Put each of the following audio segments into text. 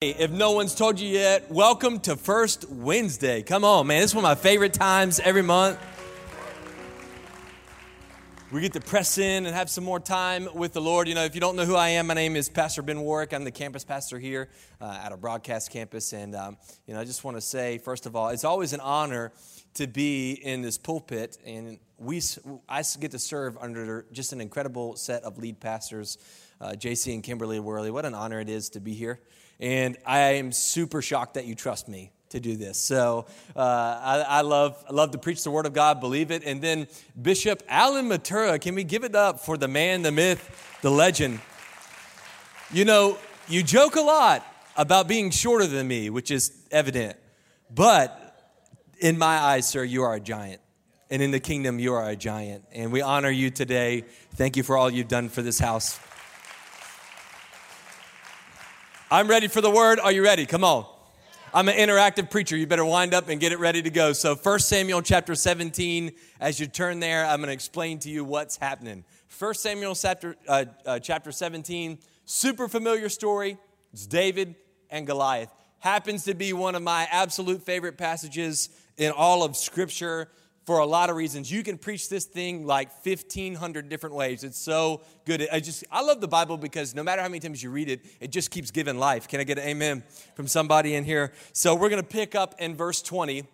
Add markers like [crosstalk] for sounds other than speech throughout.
If no one's told you yet, welcome to First Wednesday. Come on, man. This is one of my favorite times every month. We get to press in and have some more time with the Lord. You know, if you don't know who I am, my name is Pastor Ben Warwick. I'm the campus pastor here uh, at our broadcast campus. And, um, you know, I just want to say, first of all, it's always an honor to be in this pulpit. And we, I get to serve under just an incredible set of lead pastors, uh, JC and Kimberly Worley. What an honor it is to be here. And I am super shocked that you trust me to do this. So uh, I, I, love, I love to preach the Word of God, believe it. And then Bishop Alan Matura, can we give it up for the man, the myth, the legend? You know, you joke a lot about being shorter than me, which is evident. But in my eyes, sir, you are a giant. And in the kingdom, you are a giant. And we honor you today. Thank you for all you've done for this house. I'm ready for the word. Are you ready? Come on. I'm an interactive preacher. You better wind up and get it ready to go. So, 1 Samuel chapter 17, as you turn there, I'm going to explain to you what's happening. 1 Samuel chapter, uh, uh, chapter 17, super familiar story. It's David and Goliath. Happens to be one of my absolute favorite passages in all of Scripture for a lot of reasons. You can preach this thing like 1500 different ways. It's so good. I just I love the Bible because no matter how many times you read it, it just keeps giving life. Can I get an amen from somebody in here? So we're going to pick up in verse 20.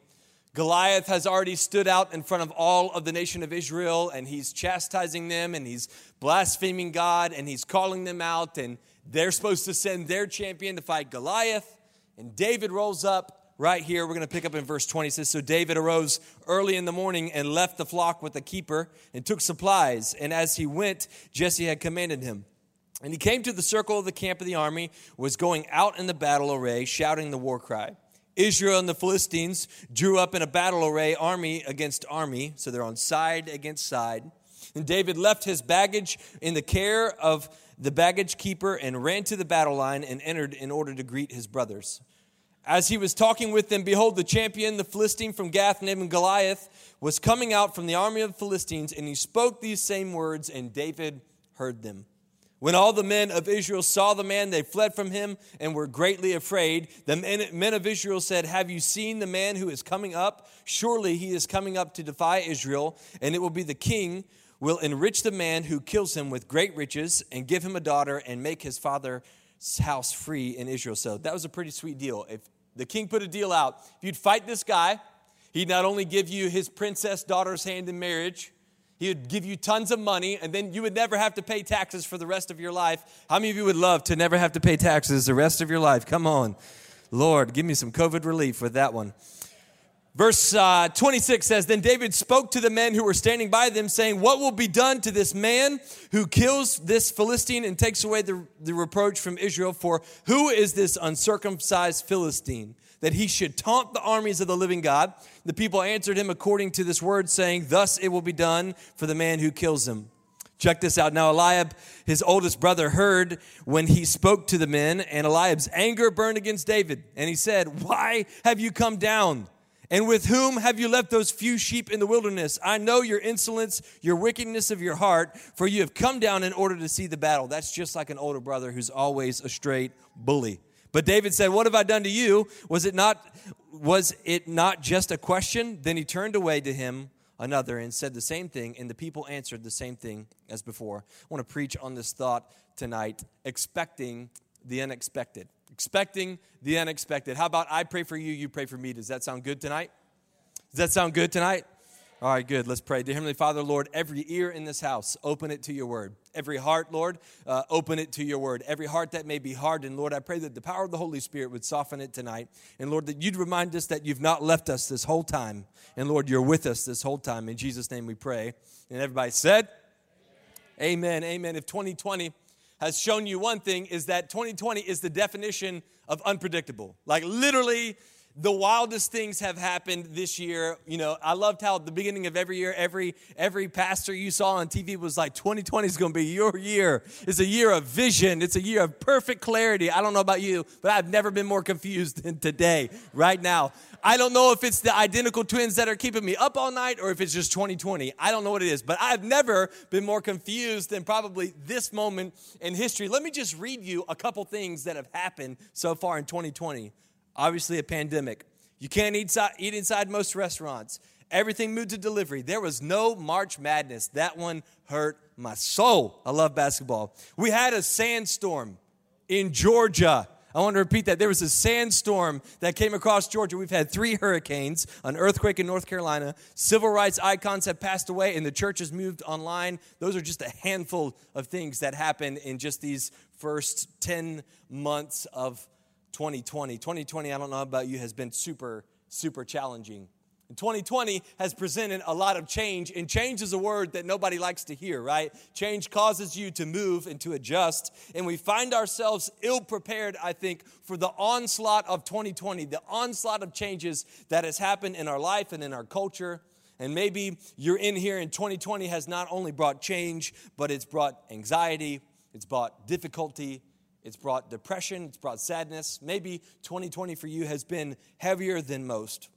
Goliath has already stood out in front of all of the nation of Israel and he's chastising them and he's blaspheming God and he's calling them out and they're supposed to send their champion to fight Goliath and David rolls up right here. We're going to pick up in verse 20. It says, So David arose early in the morning and left the flock with the keeper and took supplies. And as he went, Jesse had commanded him. And he came to the circle of the camp of the army, was going out in the battle array, shouting the war cry. Israel and the Philistines drew up in a battle array, army against army. So they're on side against side. And David left his baggage in the care of the baggage keeper and ran to the battle line and entered in order to greet his brothers. As he was talking with them, behold, the champion, the Philistine from Gath, named Goliath, was coming out from the army of the Philistines, and he spoke these same words, and David heard them. When all the men of Israel saw the man, they fled from him and were greatly afraid. The men of Israel said, Have you seen the man who is coming up? Surely he is coming up to defy Israel, and it will be the king will enrich the man who kills him with great riches and give him a daughter and make his father's house free in Israel. So that was a pretty sweet deal. If the king put a deal out. If you'd fight this guy, he'd not only give you his princess daughter's hand in marriage, he would give you tons of money, and then you would never have to pay taxes for the rest of your life. How many of you would love to never have to pay taxes the rest of your life? Come on. Lord, give me some COVID relief with that one. Verse uh, 26 says Then David spoke to the men who were standing by them, saying, What will be done to this man who kills this Philistine and takes away the, the reproach from Israel? For who is this uncircumcised Philistine that he should taunt the armies of the living God? The people answered him according to this word, saying, Thus it will be done for the man who kills him. Check this out. Now, Eliab, his oldest brother, heard when he spoke to the men, and Eliab's anger burned against David. And he said, Why have you come down? And with whom have you left those few sheep in the wilderness? I know your insolence, your wickedness of your heart, for you have come down in order to see the battle. That's just like an older brother who's always a straight bully. But David said, What have I done to you? Was it not was it not just a question? Then he turned away to him another and said the same thing, and the people answered the same thing as before. I want to preach on this thought tonight, expecting the unexpected expecting the unexpected. How about I pray for you, you pray for me? Does that sound good tonight? Does that sound good tonight? All right, good. Let's pray. Dear Heavenly Father, Lord, every ear in this house, open it to your word. Every heart, Lord, uh, open it to your word. Every heart that may be hardened, Lord, I pray that the power of the Holy Spirit would soften it tonight. And Lord, that you'd remind us that you've not left us this whole time. And Lord, you're with us this whole time. In Jesus' name we pray. And everybody said, Amen. Amen. Amen. If 2020 has shown you one thing is that 2020 is the definition of unpredictable. Like literally, the wildest things have happened this year. You know, I loved how at the beginning of every year, every every pastor you saw on TV was like, 2020 is going to be your year. It's a year of vision. It's a year of perfect clarity. I don't know about you, but I've never been more confused [laughs] than today, right now. I don't know if it's the identical twins that are keeping me up all night or if it's just 2020. I don't know what it is, but I've never been more confused than probably this moment in history. Let me just read you a couple things that have happened so far in 2020 obviously a pandemic. You can't eat, eat inside most restaurants. Everything moved to delivery. There was no March Madness. That one hurt my soul. I love basketball. We had a sandstorm in Georgia. I want to repeat that. There was a sandstorm that came across Georgia. We've had three hurricanes, an earthquake in North Carolina. Civil rights icons have passed away, and the church has moved online. Those are just a handful of things that happened in just these first 10 months of 2020. 2020, I don't know about you, has been super, super challenging. And 2020 has presented a lot of change, and change is a word that nobody likes to hear, right? Change causes you to move and to adjust, and we find ourselves ill prepared, I think, for the onslaught of 2020, the onslaught of changes that has happened in our life and in our culture. And maybe you're in here, and 2020 has not only brought change, but it's brought anxiety, it's brought difficulty, it's brought depression, it's brought sadness. Maybe 2020 for you has been heavier than most.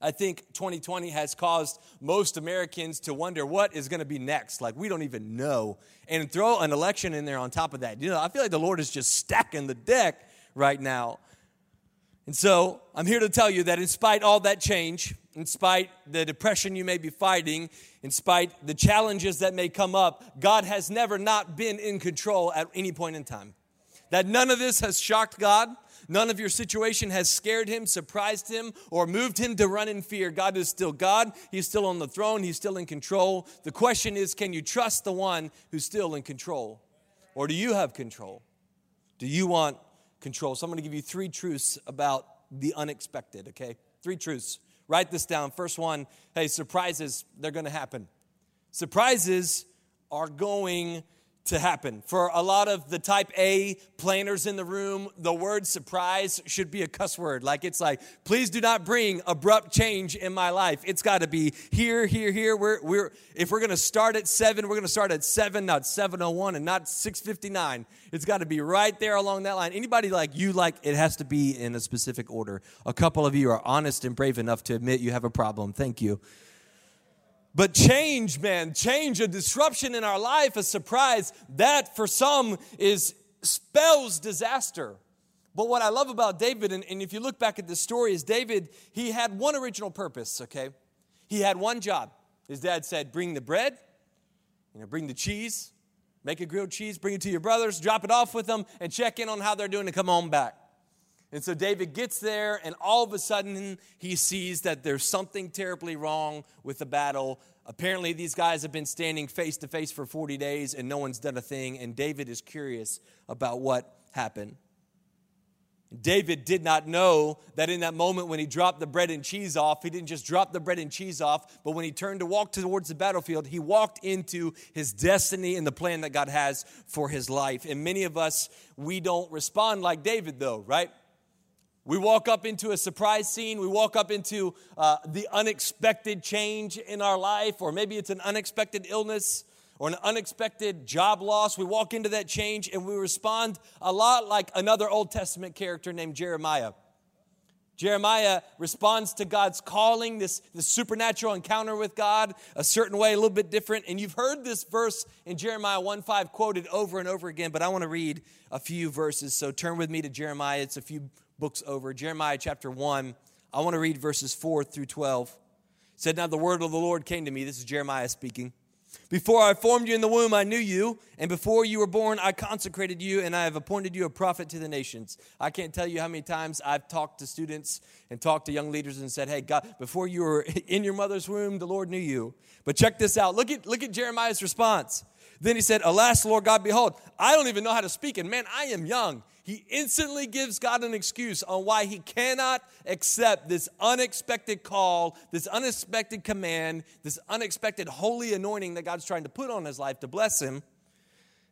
I think 2020 has caused most Americans to wonder what is going to be next. Like, we don't even know. And throw an election in there on top of that. You know, I feel like the Lord is just stacking the deck right now. And so, I'm here to tell you that in spite all that change, in spite the depression you may be fighting, in spite the challenges that may come up, God has never not been in control at any point in time. That none of this has shocked God. None of your situation has scared him, surprised him, or moved him to run in fear. God is still God. He's still on the throne. He's still in control. The question is can you trust the one who's still in control? Or do you have control? Do you want control? So I'm going to give you three truths about the unexpected, okay? Three truths. Write this down. First one hey, surprises, they're going to happen. Surprises are going to happen. For a lot of the type A planners in the room, the word surprise should be a cuss word. Like it's like, please do not bring abrupt change in my life. It's got to be here, here, here. We're, we're, if we're going to start at seven, we're going to start at seven, not 701 and not 659. It's got to be right there along that line. Anybody like you, like it has to be in a specific order. A couple of you are honest and brave enough to admit you have a problem. Thank you. But change, man, change, a disruption in our life, a surprise, that for some is spells disaster. But what I love about David, and, and if you look back at this story, is David, he had one original purpose, okay? He had one job. His dad said, Bring the bread, you know, bring the cheese, make a grilled cheese, bring it to your brothers, drop it off with them, and check in on how they're doing to come home back. And so David gets there, and all of a sudden, he sees that there's something terribly wrong with the battle. Apparently, these guys have been standing face to face for 40 days, and no one's done a thing. And David is curious about what happened. David did not know that in that moment when he dropped the bread and cheese off, he didn't just drop the bread and cheese off, but when he turned to walk towards the battlefield, he walked into his destiny and the plan that God has for his life. And many of us, we don't respond like David, though, right? We walk up into a surprise scene. We walk up into uh, the unexpected change in our life, or maybe it's an unexpected illness or an unexpected job loss. We walk into that change and we respond a lot like another Old Testament character named Jeremiah. Jeremiah responds to God's calling, this, this supernatural encounter with God, a certain way, a little bit different. And you've heard this verse in Jeremiah 1 5 quoted over and over again, but I want to read a few verses. So turn with me to Jeremiah. It's a few books over. Jeremiah chapter 1. I want to read verses 4 through 12. It said, Now the word of the Lord came to me. This is Jeremiah speaking. Before I formed you in the womb, I knew you, and before you were born, I consecrated you, and I have appointed you a prophet to the nations. I can't tell you how many times I've talked to students and talked to young leaders and said, Hey, God, before you were [laughs] in your mother's womb, the Lord knew you. But check this out. Look at, look at Jeremiah's response. Then he said, Alas, Lord God, behold, I don't even know how to speak, and man, I am young he instantly gives God an excuse on why he cannot accept this unexpected call, this unexpected command, this unexpected holy anointing that God's trying to put on his life to bless him.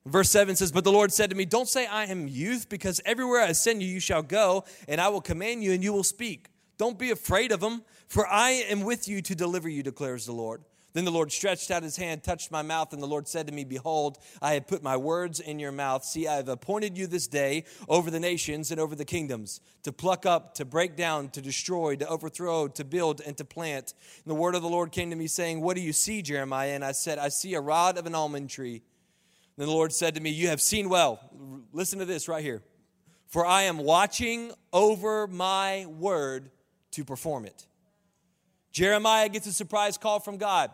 Verse 7 says, But the Lord said to me, Don't say I am youth, because everywhere I send you, you shall go, and I will command you, and you will speak. Don't be afraid of them, for I am with you to deliver you, declares the Lord. Then the Lord stretched out his hand, touched my mouth, and the Lord said to me, Behold, I have put my words in your mouth. See, I have appointed you this day over the nations and over the kingdoms, to pluck up, to break down, to destroy, to overthrow, to build, and to plant. And the word of the Lord came to me, saying, What do you see, Jeremiah? And I said, I see a rod of an almond tree. Then the Lord said to me, You have seen well. Listen to this right here. For I am watching over my word to perform it. Jeremiah gets a surprise call from God.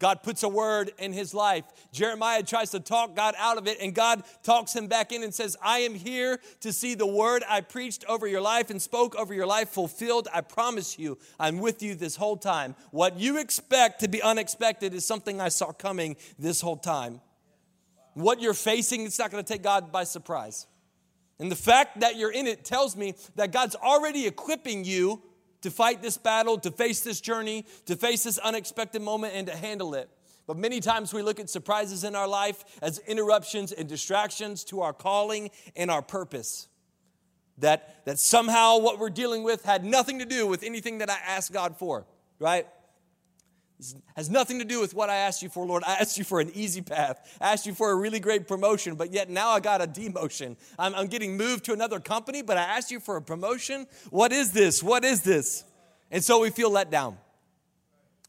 God puts a word in his life. Jeremiah tries to talk God out of it, and God talks him back in and says, I am here to see the word I preached over your life and spoke over your life fulfilled. I promise you, I'm with you this whole time. What you expect to be unexpected is something I saw coming this whole time. What you're facing, it's not going to take God by surprise. And the fact that you're in it tells me that God's already equipping you to fight this battle, to face this journey, to face this unexpected moment, and to handle it. But many times we look at surprises in our life as interruptions and distractions to our calling and our purpose. That, that somehow what we're dealing with had nothing to do with anything that I asked God for, right? Has nothing to do with what I asked you for, Lord. I asked you for an easy path. I asked you for a really great promotion, but yet now I got a demotion. I'm, I'm getting moved to another company, but I asked you for a promotion. What is this? What is this? And so we feel let down.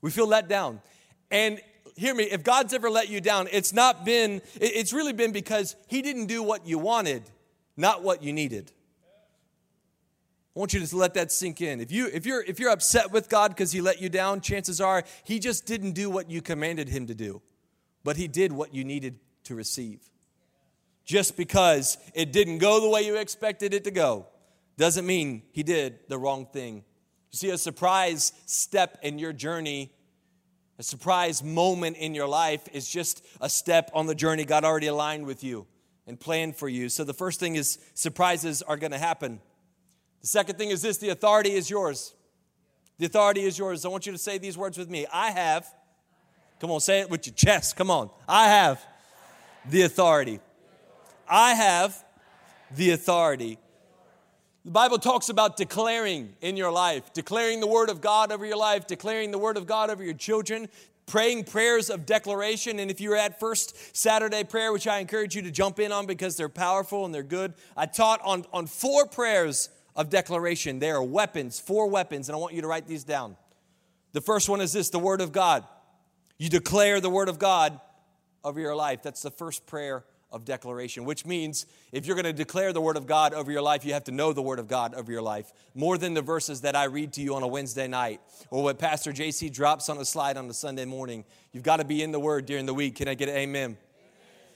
We feel let down. And hear me, if God's ever let you down, it's not been, it's really been because He didn't do what you wanted, not what you needed. I want you to let that sink in. If, you, if, you're, if you're upset with God because He let you down, chances are He just didn't do what you commanded Him to do, but He did what you needed to receive. Just because it didn't go the way you expected it to go doesn't mean He did the wrong thing. You see, a surprise step in your journey, a surprise moment in your life is just a step on the journey God already aligned with you and planned for you. So the first thing is surprises are going to happen. The second thing is this the authority is yours. The authority is yours. I want you to say these words with me. I have, come on, say it with your chest. Come on. I have the authority. I have the authority. The Bible talks about declaring in your life, declaring the word of God over your life, declaring the word of God over your children, praying prayers of declaration. And if you were at First Saturday prayer, which I encourage you to jump in on because they're powerful and they're good, I taught on, on four prayers of declaration. They are weapons, four weapons, and I want you to write these down. The first one is this the Word of God. You declare the Word of God over your life. That's the first prayer of declaration, which means if you're going to declare the Word of God over your life, you have to know the Word of God over your life more than the verses that I read to you on a Wednesday night or what Pastor JC drops on a slide on a Sunday morning. You've got to be in the Word during the week. Can I get an amen?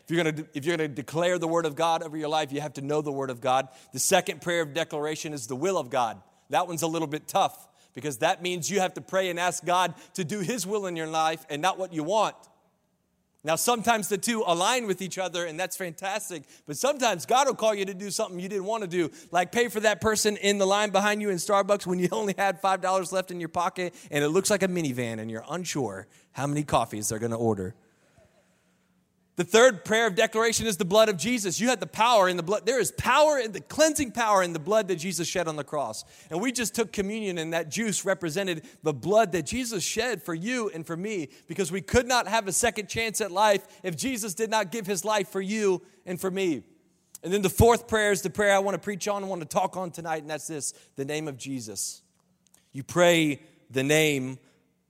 If you're, gonna, if you're gonna declare the word of God over your life, you have to know the word of God. The second prayer of declaration is the will of God. That one's a little bit tough because that means you have to pray and ask God to do his will in your life and not what you want. Now, sometimes the two align with each other, and that's fantastic. But sometimes God will call you to do something you didn't want to do, like pay for that person in the line behind you in Starbucks when you [laughs] only had $5 left in your pocket and it looks like a minivan and you're unsure how many coffees they're going to order. The third prayer of declaration is the blood of Jesus. You had the power in the blood. There is power in the cleansing power in the blood that Jesus shed on the cross. And we just took communion, and that juice represented the blood that Jesus shed for you and for me because we could not have a second chance at life if Jesus did not give his life for you and for me. And then the fourth prayer is the prayer I want to preach on, I want to talk on tonight, and that's this the name of Jesus. You pray the name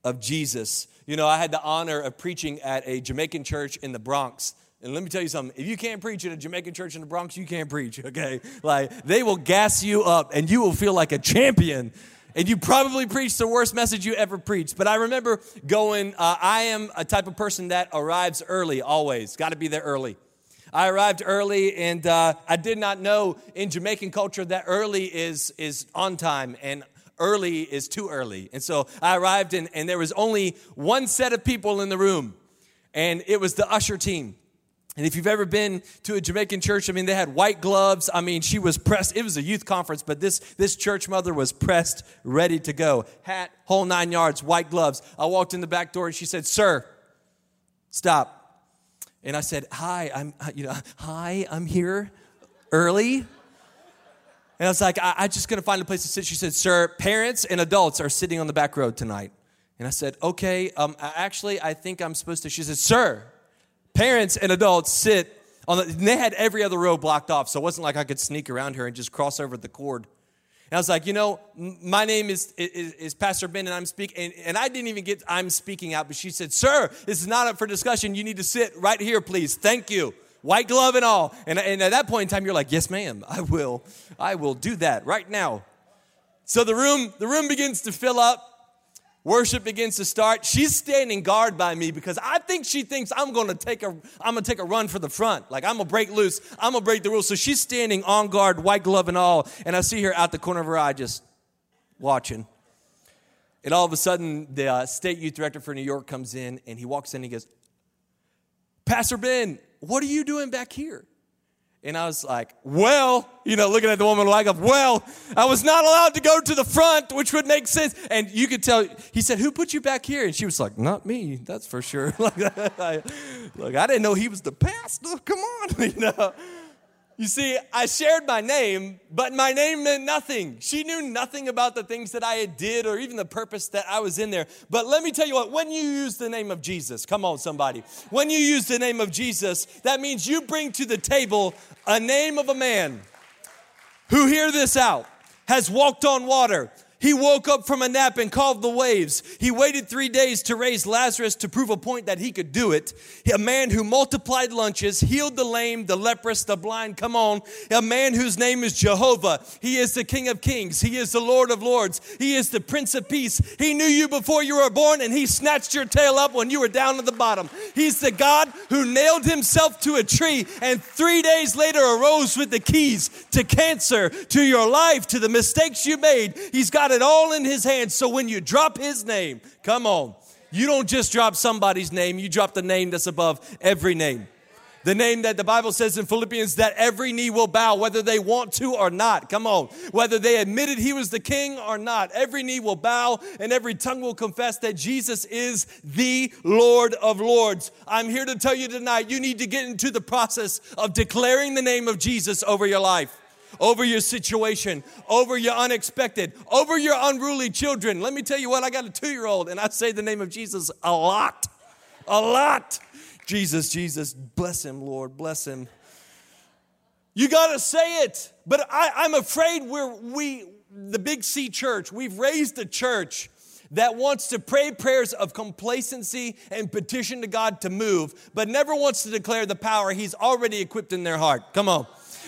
of Jesus. You know, I had the honor of preaching at a Jamaican church in the Bronx. And let me tell you something if you can't preach at a Jamaican church in the Bronx, you can't preach, [laughs] okay? Like, they will gas you up and you will feel like a champion. And you probably preached the worst message you ever preached. But I remember going, uh, I am a type of person that arrives early, always. Got to be there early. I arrived early, and uh, I did not know in Jamaican culture that early is, is on time and early is too early. And so I arrived, and, and there was only one set of people in the room, and it was the usher team. And if you've ever been to a Jamaican church, I mean, they had white gloves. I mean, she was pressed. It was a youth conference, but this, this church mother was pressed, ready to go. Hat, whole nine yards, white gloves. I walked in the back door and she said, Sir, stop. And I said, Hi, I'm, you know, hi, I'm here early. And I was like, I, I just gonna find a place to sit. She said, Sir, parents and adults are sitting on the back row tonight. And I said, Okay, um, actually, I think I'm supposed to. She said, Sir, parents and adults sit on the, and they had every other row blocked off, so it wasn't like I could sneak around her and just cross over the cord. And I was like, you know, my name is, is, is Pastor Ben, and I'm speaking. And, and, I didn't even get I'm speaking out, but she said, Sir, this is not up for discussion. You need to sit right here, please. Thank you. White glove and all. And, and at that point in time, you're like, Yes, ma'am, I will. I will do that right now. So the room, the room begins to fill up. Worship begins to start. She's standing guard by me because I think she thinks I'm going to take a I'm going to take a run for the front. Like I'm going to break loose. I'm going to break the rules. So she's standing on guard, white glove and all, and I see her out the corner of her eye just watching. And all of a sudden, the uh, state youth director for New York comes in and he walks in and he goes, Pastor Ben, what are you doing back here? And I was like, well, you know, looking at the woman like, well, I was not allowed to go to the front, which would make sense. And you could tell, he said, who put you back here? And she was like, not me, that's for sure. [laughs] like, [laughs] I, I didn't know he was the pastor. Come on, [laughs] you know. You see, I shared my name, but my name meant nothing. She knew nothing about the things that I did or even the purpose that I was in there. But let me tell you what, when you use the name of Jesus, come on, somebody. When you use the name of Jesus, that means you bring to the table a name of a man who, hear this out, has walked on water, he woke up from a nap and called the waves. He waited three days to raise Lazarus to prove a point that he could do it. A man who multiplied lunches, healed the lame, the leprous, the blind. Come on. A man whose name is Jehovah. He is the King of Kings. He is the Lord of Lords. He is the Prince of Peace. He knew you before you were born and he snatched your tail up when you were down at the bottom. He's the God who nailed himself to a tree and three days later arose with the keys to cancer, to your life, to the mistakes you made. He's got it all in his hands. So when you drop his name, come on, you don't just drop somebody's name, you drop the name that's above every name. The name that the Bible says in Philippians that every knee will bow, whether they want to or not. Come on. Whether they admitted he was the king or not, every knee will bow and every tongue will confess that Jesus is the Lord of Lords. I'm here to tell you tonight, you need to get into the process of declaring the name of Jesus over your life over your situation, over your unexpected, over your unruly children. Let me tell you what, I got a two year old and I say the name of Jesus a lot. A lot. Jesus, Jesus, bless him, Lord, bless him. You got to say it. But I, am afraid we're, we, the Big C church, we've raised a church that wants to pray prayers of complacency and petition to God to move, but never wants to declare the power He's already equipped in their heart. Come on.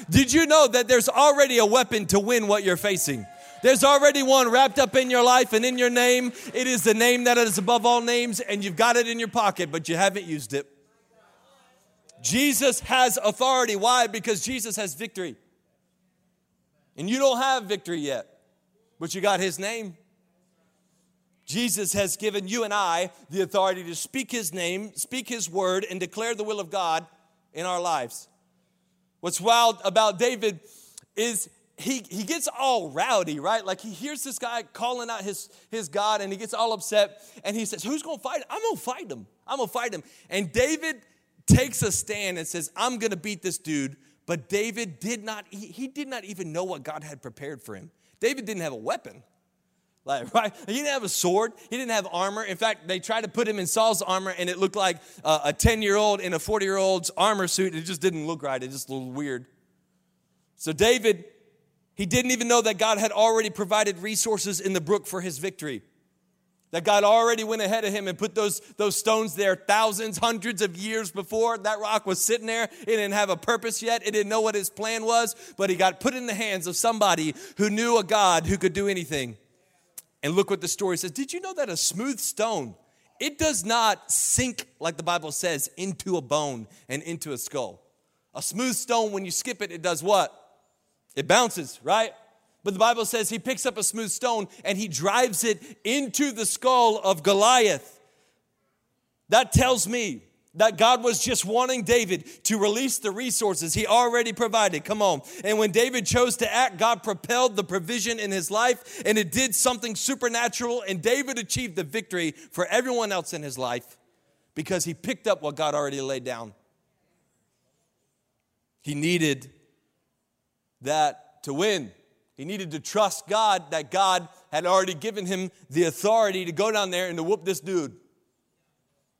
Did you know that there's already a weapon to win what you're facing? There's already one wrapped up in your life and in your name. It is the name that is above all names, and you've got it in your pocket, but you haven't used it. Jesus has authority. Why? Because Jesus has victory. And you don't have victory yet, but you got his name. Jesus has given you and I the authority to speak his name, speak his word, and declare the will of God in our lives. What's wild about David is he, he gets all rowdy, right? Like he hears this guy calling out his, his God and he gets all upset and he says, Who's gonna fight? I'm gonna fight him. I'm gonna fight him. And David takes a stand and says, I'm gonna beat this dude. But David did not, he, he did not even know what God had prepared for him. David didn't have a weapon. Like, [laughs] right? He didn't have a sword. He didn't have armor. In fact, they tried to put him in Saul's armor, and it looked like uh, a 10 year old in a 40 year old's armor suit. It just didn't look right. It just looked weird. So, David, he didn't even know that God had already provided resources in the brook for his victory. That God already went ahead of him and put those, those stones there thousands, hundreds of years before that rock was sitting there. It didn't have a purpose yet. It didn't know what his plan was, but he got put in the hands of somebody who knew a God who could do anything. And look what the story says. Did you know that a smooth stone, it does not sink, like the Bible says, into a bone and into a skull? A smooth stone, when you skip it, it does what? It bounces, right? But the Bible says he picks up a smooth stone and he drives it into the skull of Goliath. That tells me that God was just wanting David to release the resources he already provided. Come on. And when David chose to act, God propelled the provision in his life and it did something supernatural. And David achieved the victory for everyone else in his life because he picked up what God already laid down. He needed that to win. He needed to trust God that God had already given him the authority to go down there and to whoop this dude.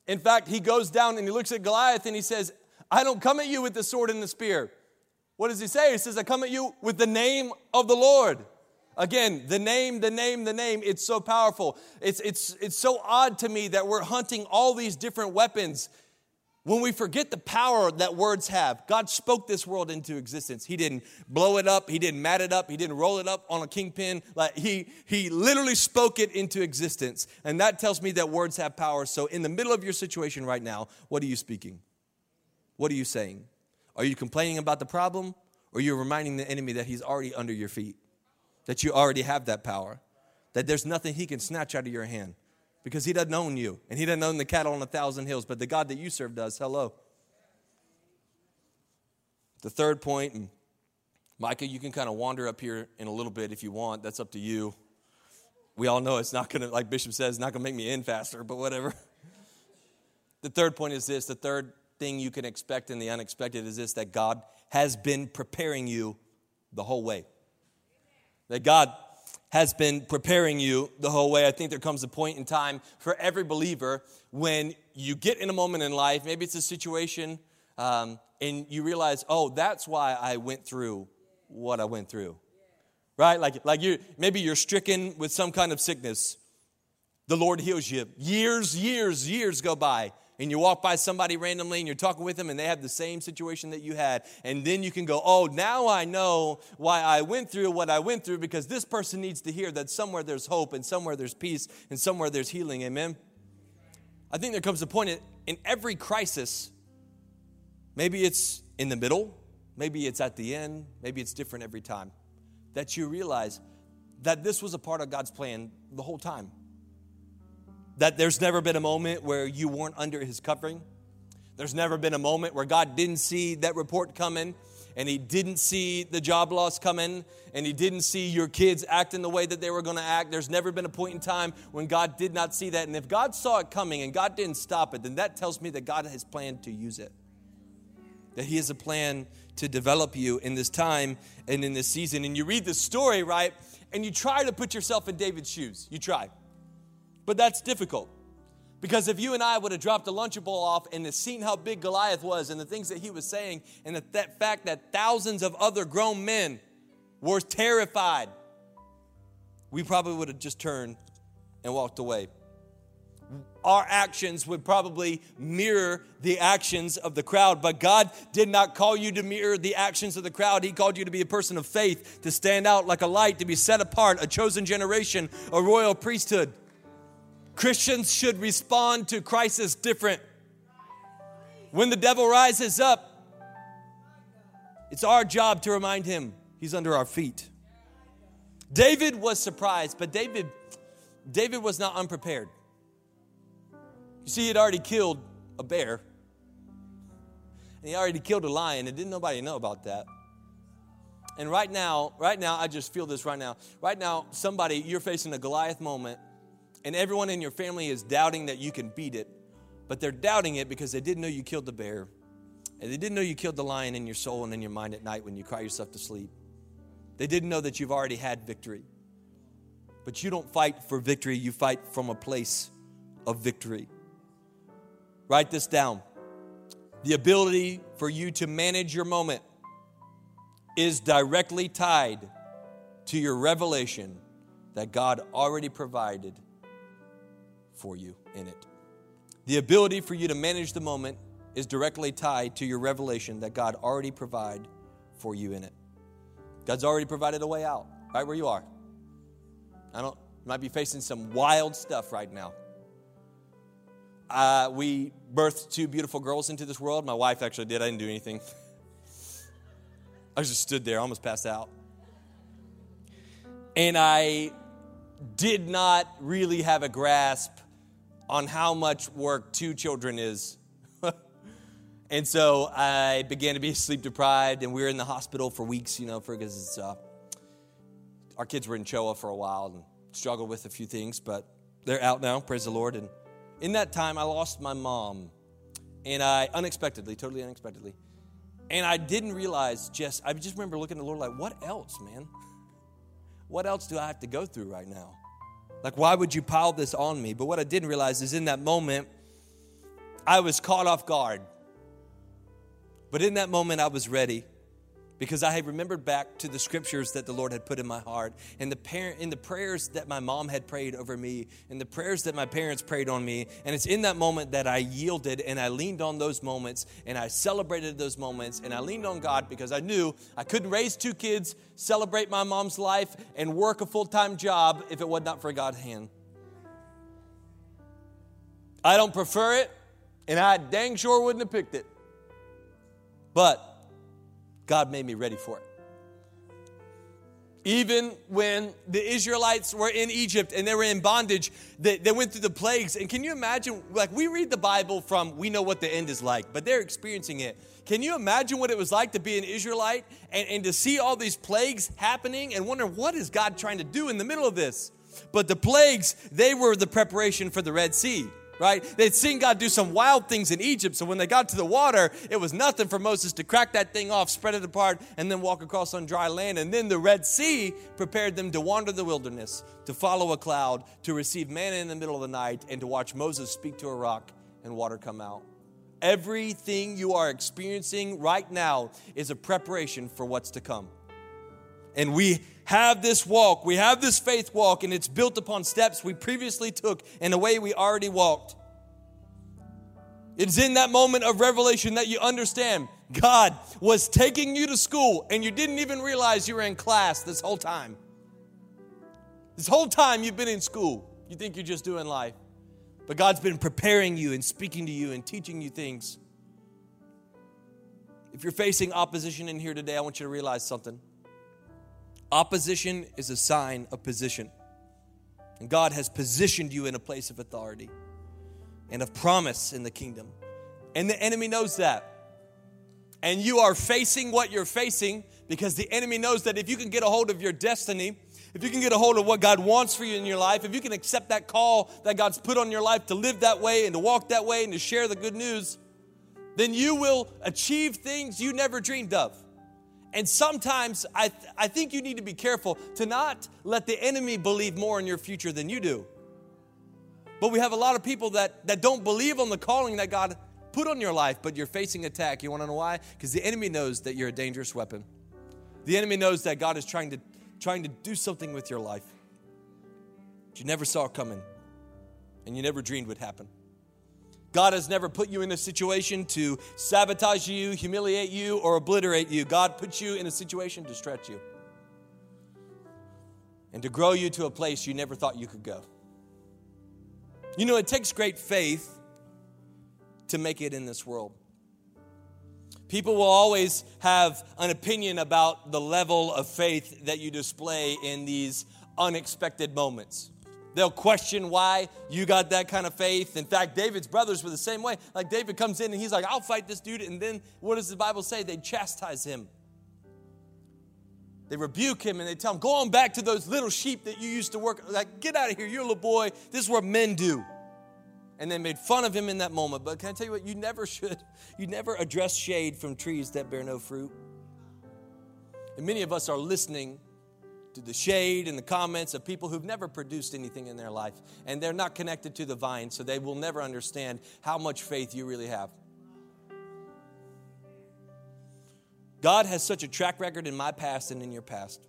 In fact, he goes down and he looks at Goliath and he says, I don't come at you with the sword and the spear. What does he say? He says, I come at you with the name of the Lord. Again, the name, the name, the name, it's so powerful. It's, it's, it's so odd to me that we're hunting all these different weapons when we forget the power that words have. God spoke this world into existence. He didn't blow it up, He didn't mat it up, He didn't roll it up on a kingpin. Like he, he literally spoke it into existence. And that tells me that words have power. So, in the middle of your situation right now, what are you speaking? What are you saying? Are you complaining about the problem? Or you're you reminding the enemy that he's already under your feet? That you already have that power? That there's nothing he can snatch out of your hand? Because he doesn't own you, and he doesn't own the cattle on a thousand hills, but the God that you serve does. Hello. The third point, and Micah, you can kind of wander up here in a little bit if you want. That's up to you. We all know it's not going to, like Bishop says, not going to make me in faster, but whatever. [laughs] The third point is this the third thing you can expect in the unexpected is this that God has been preparing you the whole way. That God has been preparing you the whole way. I think there comes a point in time for every believer when you get in a moment in life, maybe it's a situation, um, and you realize, oh, that's why I went through what I went through. Right? Like, like you maybe you're stricken with some kind of sickness. The Lord heals you. Years, years, years go by and you walk by somebody randomly and you're talking with them and they have the same situation that you had. And then you can go, oh, now I know why I went through what I went through because this person needs to hear that somewhere there's hope and somewhere there's peace and somewhere there's healing. Amen? I think there comes a point in every crisis, maybe it's in the middle, maybe it's at the end, maybe it's different every time, that you realize that this was a part of God's plan the whole time that there's never been a moment where you weren't under his covering. There's never been a moment where God didn't see that report coming and he didn't see the job loss coming and he didn't see your kids acting the way that they were going to act. There's never been a point in time when God did not see that. And if God saw it coming and God didn't stop it, then that tells me that God has planned to use it. That he has a plan to develop you in this time and in this season. And you read the story, right? And you try to put yourself in David's shoes. You try. But that's difficult. Because if you and I would have dropped a Lunchable off and seen how big Goliath was and the things that he was saying, and the that fact that thousands of other grown men were terrified, we probably would have just turned and walked away. Our actions would probably mirror the actions of the crowd, but God did not call you to mirror the actions of the crowd. He called you to be a person of faith, to stand out like a light, to be set apart, a chosen generation, a royal priesthood. Christians should respond to crisis different. When the devil rises up, it's our job to remind him he's under our feet. David was surprised, but David David was not unprepared. You see, he had already killed a bear. And he already killed a lion, and didn't nobody know about that. And right now, right now, I just feel this right now. Right now, somebody, you're facing a Goliath moment and everyone in your family is doubting that you can beat it, but they're doubting it because they didn't know you killed the bear. And they didn't know you killed the lion in your soul and in your mind at night when you cry yourself to sleep. They didn't know that you've already had victory. But you don't fight for victory, you fight from a place of victory. Write this down. The ability for you to manage your moment is directly tied to your revelation that God already provided for you in it. The ability for you to manage the moment is directly tied to your revelation that God already provide for you in it. God's already provided a way out right where you are. I don't might be facing some wild stuff right now. Uh, we birthed two beautiful girls into this world. My wife actually did. I didn't do anything. [laughs] I just stood there, almost passed out. And I did not really have a grasp on how much work two children is. [laughs] and so I began to be [laughs] sleep deprived, and we were in the hospital for weeks, you know, because uh, our kids were in CHOA for a while and struggled with a few things, but they're out now, praise the Lord. And in that time, I lost my mom, and I unexpectedly, totally unexpectedly, and I didn't realize just, I just remember looking at the Lord like, what else, man? [laughs] what else do I have to go through right now? Like, why would you pile this on me? But what I didn't realize is in that moment, I was caught off guard. But in that moment, I was ready because I had remembered back to the scriptures that the Lord had put in my heart and the parent in the prayers that my mom had prayed over me and the prayers that my parents prayed on me and it's in that moment that I yielded and I leaned on those moments and I celebrated those moments and I leaned on God because I knew I couldn't raise two kids, celebrate my mom's life and work a full-time job if it was not for God's hand. I don't prefer it and I dang sure wouldn't have picked it. But God made me ready for it. Even when the Israelites were in Egypt and they were in bondage, they, they went through the plagues. And can you imagine, like, we read the Bible from we know what the end is like, but they're experiencing it. Can you imagine what it was like to be an Israelite and, and to see all these plagues happening and wonder what is God trying to do in the middle of this? But the plagues, they were the preparation for the Red Sea right? They'd seen God do some wild things in Egypt, so when they got to the water, it was nothing for Moses to crack that thing off, spread it apart, and then walk across on dry land. And then the Red Sea prepared them to wander the wilderness, to follow a cloud, to receive manna in the middle of the night, and to watch Moses speak to a rock and water come out. Everything you are experiencing right now is a preparation for what's to come. And we have this walk, we have this faith walk, and it's built upon steps we previously took and a way we already walked. It's in that moment of revelation that you understand God was taking you to school and you didn't even realize you were in class this whole time. This whole time you've been in school, you think you're just doing life. But God's been preparing you and speaking to you and teaching you things. If you're facing opposition in here today, I want you to realize something. Opposition is a sign of position. And God has positioned you in a place of authority and of promise in the kingdom. And the enemy knows that. And you are facing what you're facing because the enemy knows that if you can get a hold of your destiny, if you can get a hold of what God wants for you in your life, if you can accept that call that God's put on your life to live that way and to walk that way and to share the good news, then you will achieve things you never dreamed of. And sometimes I, th- I think you need to be careful to not let the enemy believe more in your future than you do. But we have a lot of people that, that don't believe on the calling that God put on your life, but you're facing attack. You want to know why? Because the enemy knows that you're a dangerous weapon. The enemy knows that God is trying to, trying to do something with your life that you never saw coming and you never dreamed would happen. God has never put you in a situation to sabotage you, humiliate you, or obliterate you. God puts you in a situation to stretch you and to grow you to a place you never thought you could go. You know, it takes great faith to make it in this world. People will always have an opinion about the level of faith that you display in these unexpected moments. They'll question why you got that kind of faith. In fact, David's brothers were the same way. Like David comes in and he's like, I'll fight this dude. And then what does the Bible say? They chastise him. They rebuke him and they tell him, Go on back to those little sheep that you used to work. Like, get out of here. You're a little boy. This is what men do. And they made fun of him in that moment. But can I tell you what? You never should. You never address shade from trees that bear no fruit. And many of us are listening to the shade and the comments of people who've never produced anything in their life. And they're not connected to the vine, so they will never understand how much faith you really have. God has such a track record in my past and in your past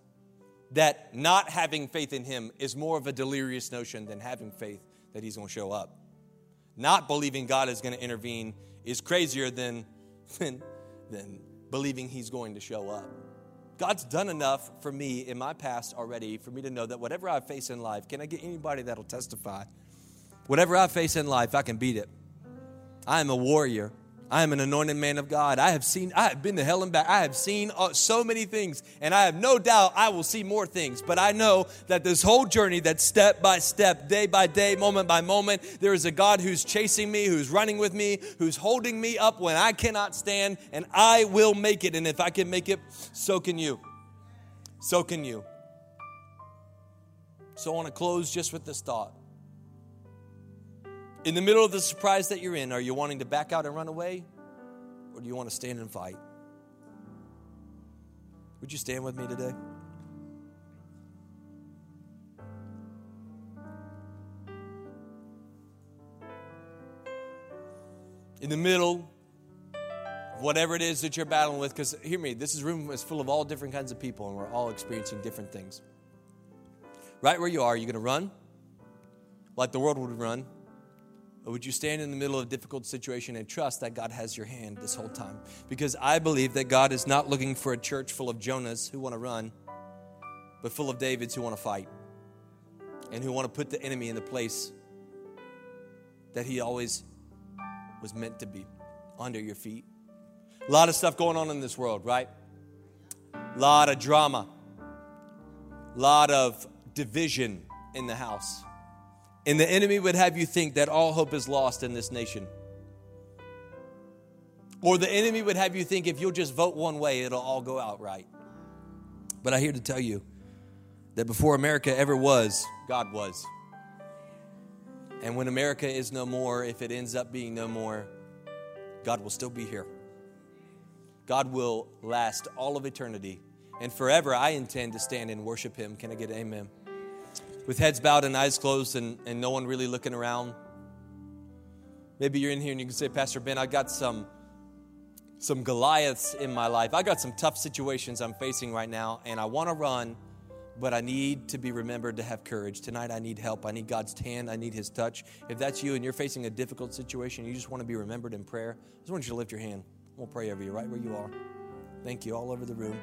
that not having faith in Him is more of a delirious notion than having faith that He's going to show up. Not believing God is going to intervene is crazier than, [laughs] than, than believing He's going to show up. God's done enough for me in my past already for me to know that whatever I face in life, can I get anybody that'll testify? Whatever I face in life, I can beat it. I am a warrior. I am an anointed man of God. I have seen, I have been to hell and back. I have seen uh, so many things, and I have no doubt I will see more things. But I know that this whole journey, that step by step, day by day, moment by moment, there is a God who's chasing me, who's running with me, who's holding me up when I cannot stand, and I will make it. And if I can make it, so can you. So can you. So I want to close just with this thought. In the middle of the surprise that you're in, are you wanting to back out and run away? Or do you want to stand and fight? Would you stand with me today? In the middle of whatever it is that you're battling with, because hear me, this room is full of all different kinds of people, and we're all experiencing different things. Right where you are, you're going to run like the world would run would you stand in the middle of a difficult situation and trust that God has your hand this whole time? Because I believe that God is not looking for a church full of Jonahs who want to run, but full of Davids who want to fight and who want to put the enemy in the place that he always was meant to be under your feet. A lot of stuff going on in this world, right? A lot of drama, a lot of division in the house. And the enemy would have you think that all hope is lost in this nation. Or the enemy would have you think if you'll just vote one way, it'll all go out right. But I'm here to tell you that before America ever was, God was. And when America is no more, if it ends up being no more, God will still be here. God will last all of eternity. And forever, I intend to stand and worship Him. Can I get amen? With heads bowed and eyes closed and, and no one really looking around. Maybe you're in here and you can say, Pastor Ben, I got some some Goliaths in my life. I got some tough situations I'm facing right now, and I want to run but I need to be remembered to have courage. Tonight, I need help. I need God's hand. I need His touch. If that's you and you're facing a difficult situation, you just want to be remembered in prayer, I just want you to lift your hand. We'll pray over you right where you are. Thank you, all over the room.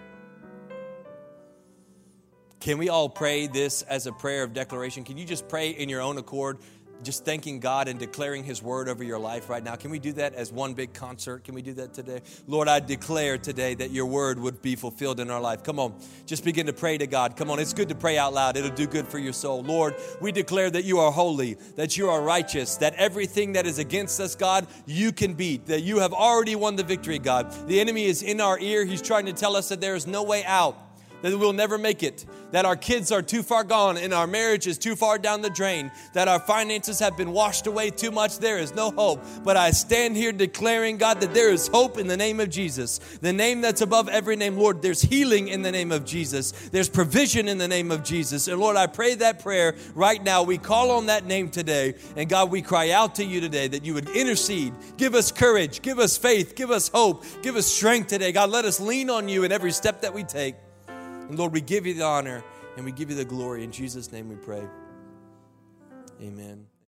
Can we all pray this as a prayer of declaration? Can you just pray in your own accord? just thanking God and declaring His word over your life right now. Can we do that as one big concert? Can we do that today? Lord, I declare today that your word would be fulfilled in our life. Come on, just begin to pray to God. Come on, it's good to pray out loud, it'll do good for your soul. Lord, we declare that you are holy, that you are righteous, that everything that is against us, God, you can beat, that you have already won the victory, God. The enemy is in our ear, he's trying to tell us that there is no way out that we'll never make it, that our kids are too far gone and our marriage is too far down the drain, that our finances have been washed away too much. There is no hope. But I stand here declaring, God, that there is hope in the name of Jesus, the name that's above every name. Lord, there's healing in the name of Jesus, there's provision in the name of Jesus. And Lord, I pray that prayer right now. We call on that name today. And God, we cry out to you today that you would intercede, give us courage, give us faith, give us hope, give us strength today. God, let us lean on you in every step that we take. And Lord, we give you the honor and we give you the glory. In Jesus' name we pray. Amen.